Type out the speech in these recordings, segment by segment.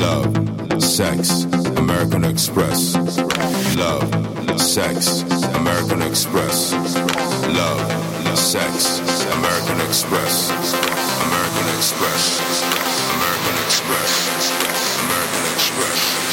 Love, sex, American Express. Love, sex, American Express. Love, sex, American Express. American Express. American Express. American Express.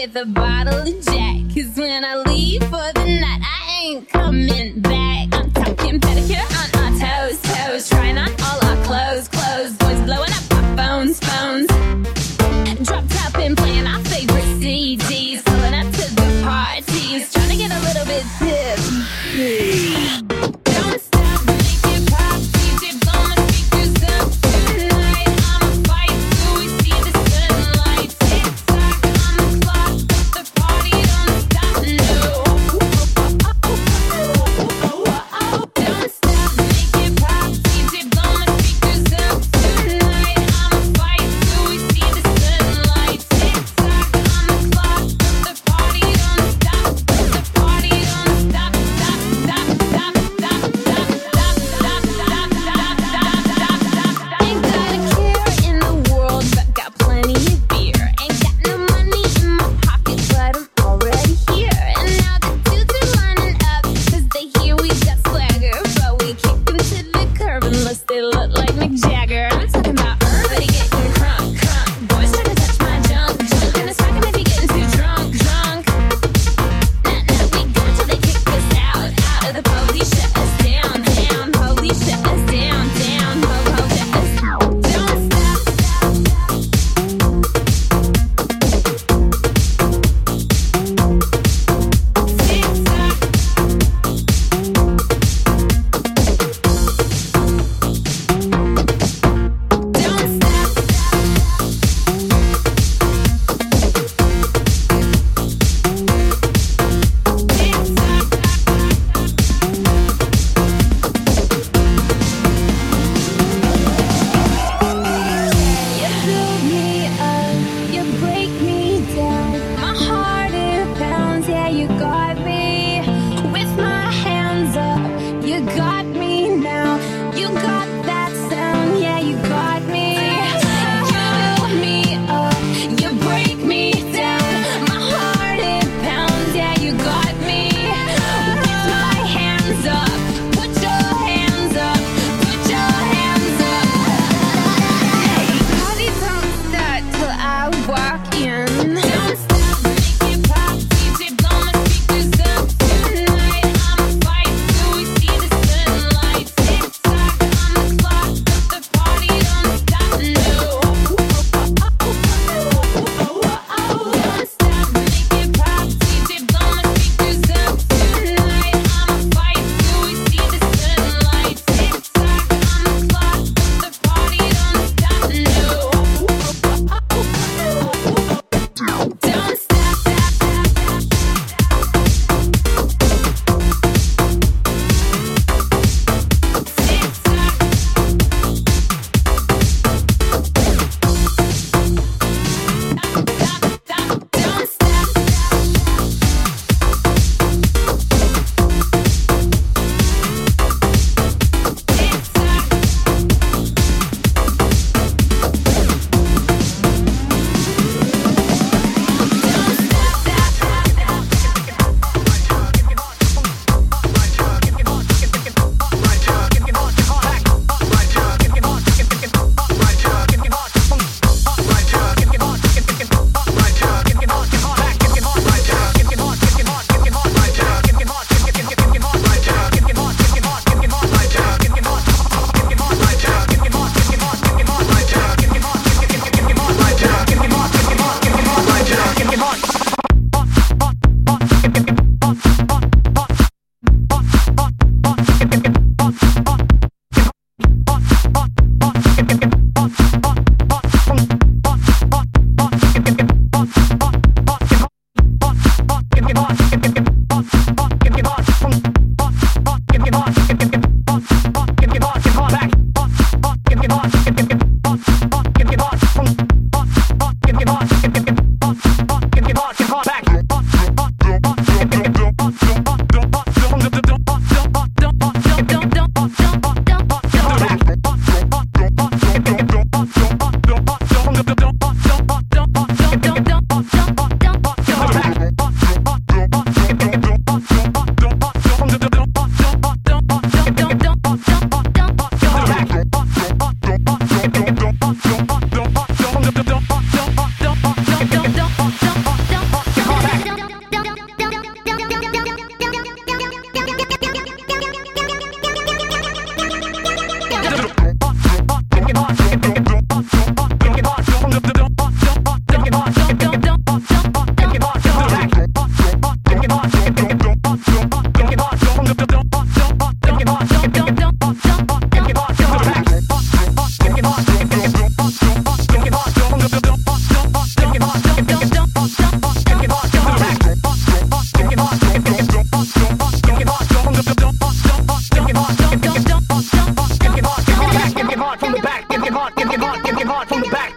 with a bottle of Jack. Cause when I leave for the night, I ain't coming back. I'm talking pedicure on our toes, toes, trying on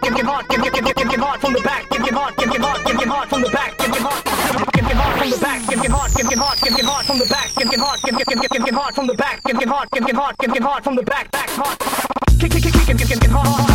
give him hard, give him give give him hard from the back, give him hard, give him hard, give him hard from the back, give him hard, give him hard from the back, give him hard, give him hard, give him hard from the back, give him hard, give him give him hard from the back, give him hard, give him hard, give him hard from the back, back hard, kick kick kick kick him hard.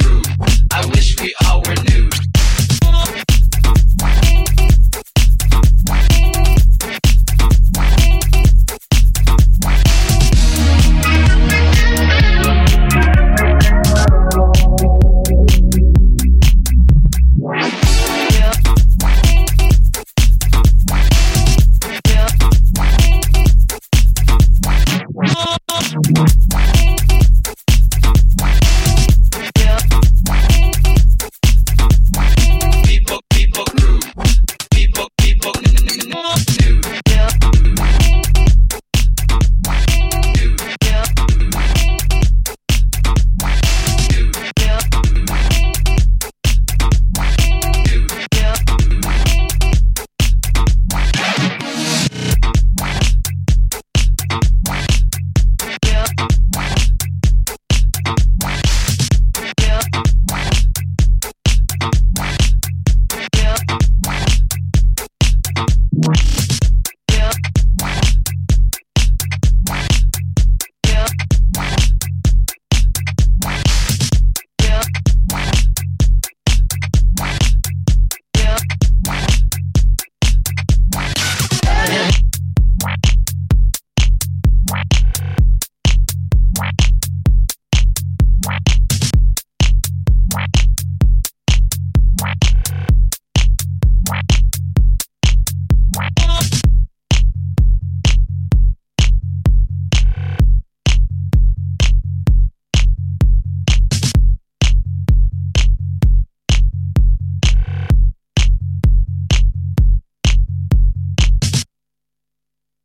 rude.